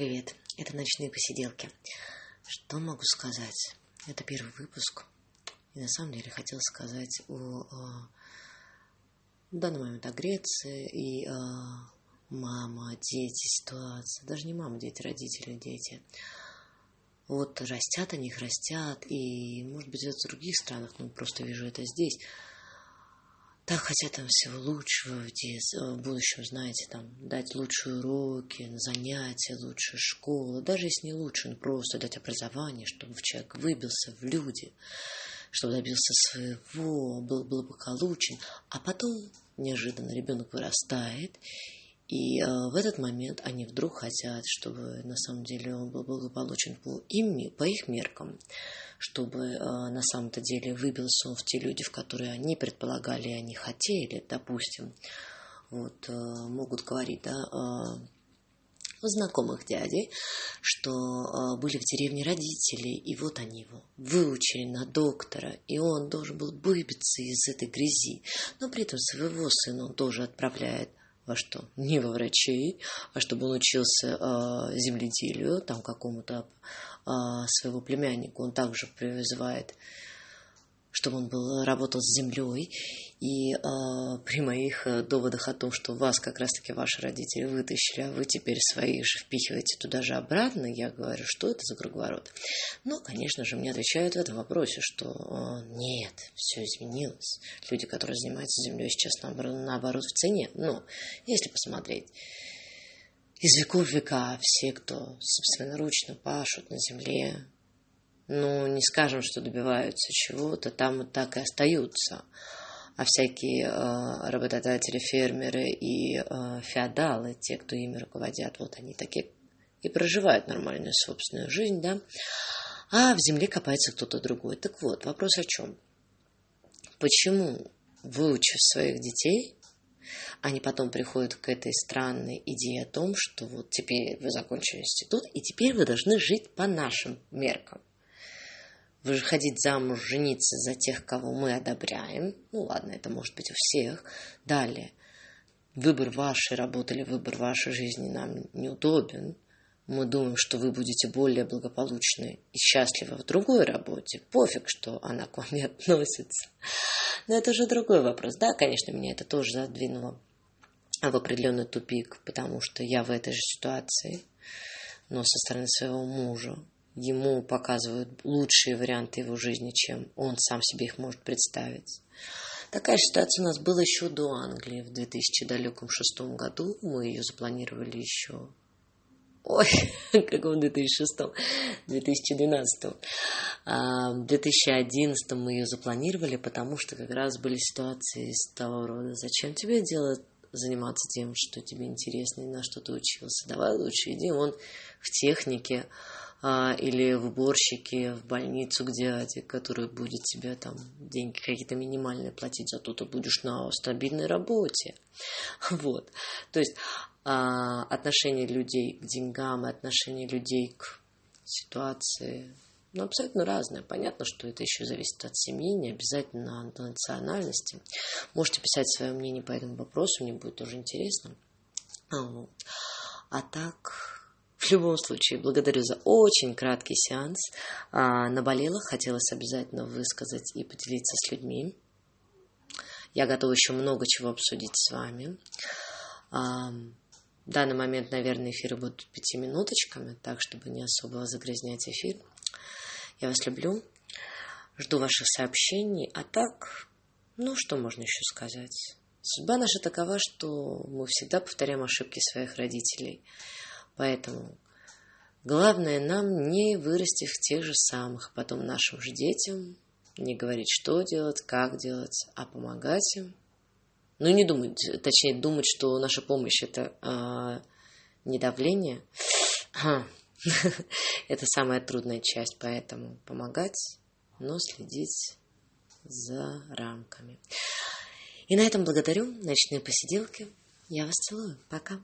Привет, это «Ночные посиделки». Что могу сказать? Это первый выпуск. И на самом деле хотел сказать о, о в данный момент о Греции и о мама, дети, ситуация. Даже не мама, дети, родители, дети. Вот растят они, их растят, и, может быть, это в других странах, но просто вижу это здесь – так хотят там всего лучшего в, детстве, в будущем, знаете, там, дать лучшие уроки, занятия, лучшая школа, даже если не лучше, но просто дать образование, чтобы человек выбился в люди, чтобы добился своего, был благополучен, а потом неожиданно ребенок вырастает, и э, в этот момент они вдруг хотят, чтобы на самом деле он был благополучен по, им, по их меркам чтобы э, на самом-то деле выбился он в те люди, в которые они предполагали они хотели, допустим, вот, э, могут говорить, да, знакомых дядей, что э, были в деревне родители, и вот они его выучили на доктора, и он должен был выбиться из этой грязи. Но при этом своего сына он тоже отправляет во что? Не во врачей, а чтобы он учился э, земледелию, там какому-то э, своего племяннику он также призывает чтобы он был, работал с землей. И э, при моих э, доводах о том, что вас как раз-таки ваши родители вытащили, а вы теперь свои же впихиваете туда же обратно, я говорю, что это за круговорот? Ну, конечно же, мне отвечают в этом вопросе, что э, нет, все изменилось. Люди, которые занимаются землей, сейчас наоборот, наоборот в цене. Но если посмотреть, из веков в века все, кто собственноручно пашут на земле, ну, не скажем, что добиваются чего-то, там так и остаются. А всякие э, работодатели, фермеры и э, феодалы, те, кто ими руководят, вот они такие и проживают нормальную собственную жизнь, да, а в земле копается кто-то другой. Так вот, вопрос о чем? Почему, выучив своих детей, они потом приходят к этой странной идее о том, что вот теперь вы закончили институт, и теперь вы должны жить по нашим меркам выходить замуж, жениться за тех, кого мы одобряем. Ну ладно, это может быть у всех. Далее, выбор вашей работы или выбор вашей жизни нам неудобен. Мы думаем, что вы будете более благополучны и счастливы в другой работе. Пофиг, что она к вам не относится. Но это уже другой вопрос. Да, конечно, меня это тоже задвинуло в определенный тупик, потому что я в этой же ситуации, но со стороны своего мужа ему показывают лучшие варианты его жизни, чем он сам себе их может представить. Такая ситуация у нас была еще до Англии в 2006 году. Мы ее запланировали еще Ой, каком 2006 2012 а, В 2011 мы ее запланировали, потому что как раз были ситуации из того рода. Зачем тебе делать заниматься тем, что тебе интересно и на что ты учился? Давай лучше иди он в технике, а, или в уборщике, в больницу к дяде, который будет тебе там деньги какие-то минимальные платить, зато ты будешь на стабильной работе. Вот. То есть а, отношение людей к деньгам и отношение людей к ситуации ну, абсолютно разное. Понятно, что это еще зависит от семьи, не обязательно от национальности. Можете писать свое мнение по этому вопросу, мне будет тоже интересно. А, вот. а так, в любом случае, благодарю за очень краткий сеанс. А, наболело, хотелось обязательно высказать и поделиться с людьми. Я готова еще много чего обсудить с вами. А, в данный момент, наверное, эфиры будут пяти минуточками, так, чтобы не особо загрязнять эфир. Я вас люблю. Жду ваших сообщений. А так, ну, что можно еще сказать? Судьба наша такова, что мы всегда повторяем ошибки своих родителей – Поэтому главное нам не вырасти в тех же самых, потом нашим же детям не говорить, что делать, как делать, а помогать им. Ну, не думать, точнее, думать, что наша помощь это а, не давление. это самая трудная часть, поэтому помогать, но следить за рамками. И на этом благодарю. Ночные посиделки. Я вас целую. Пока.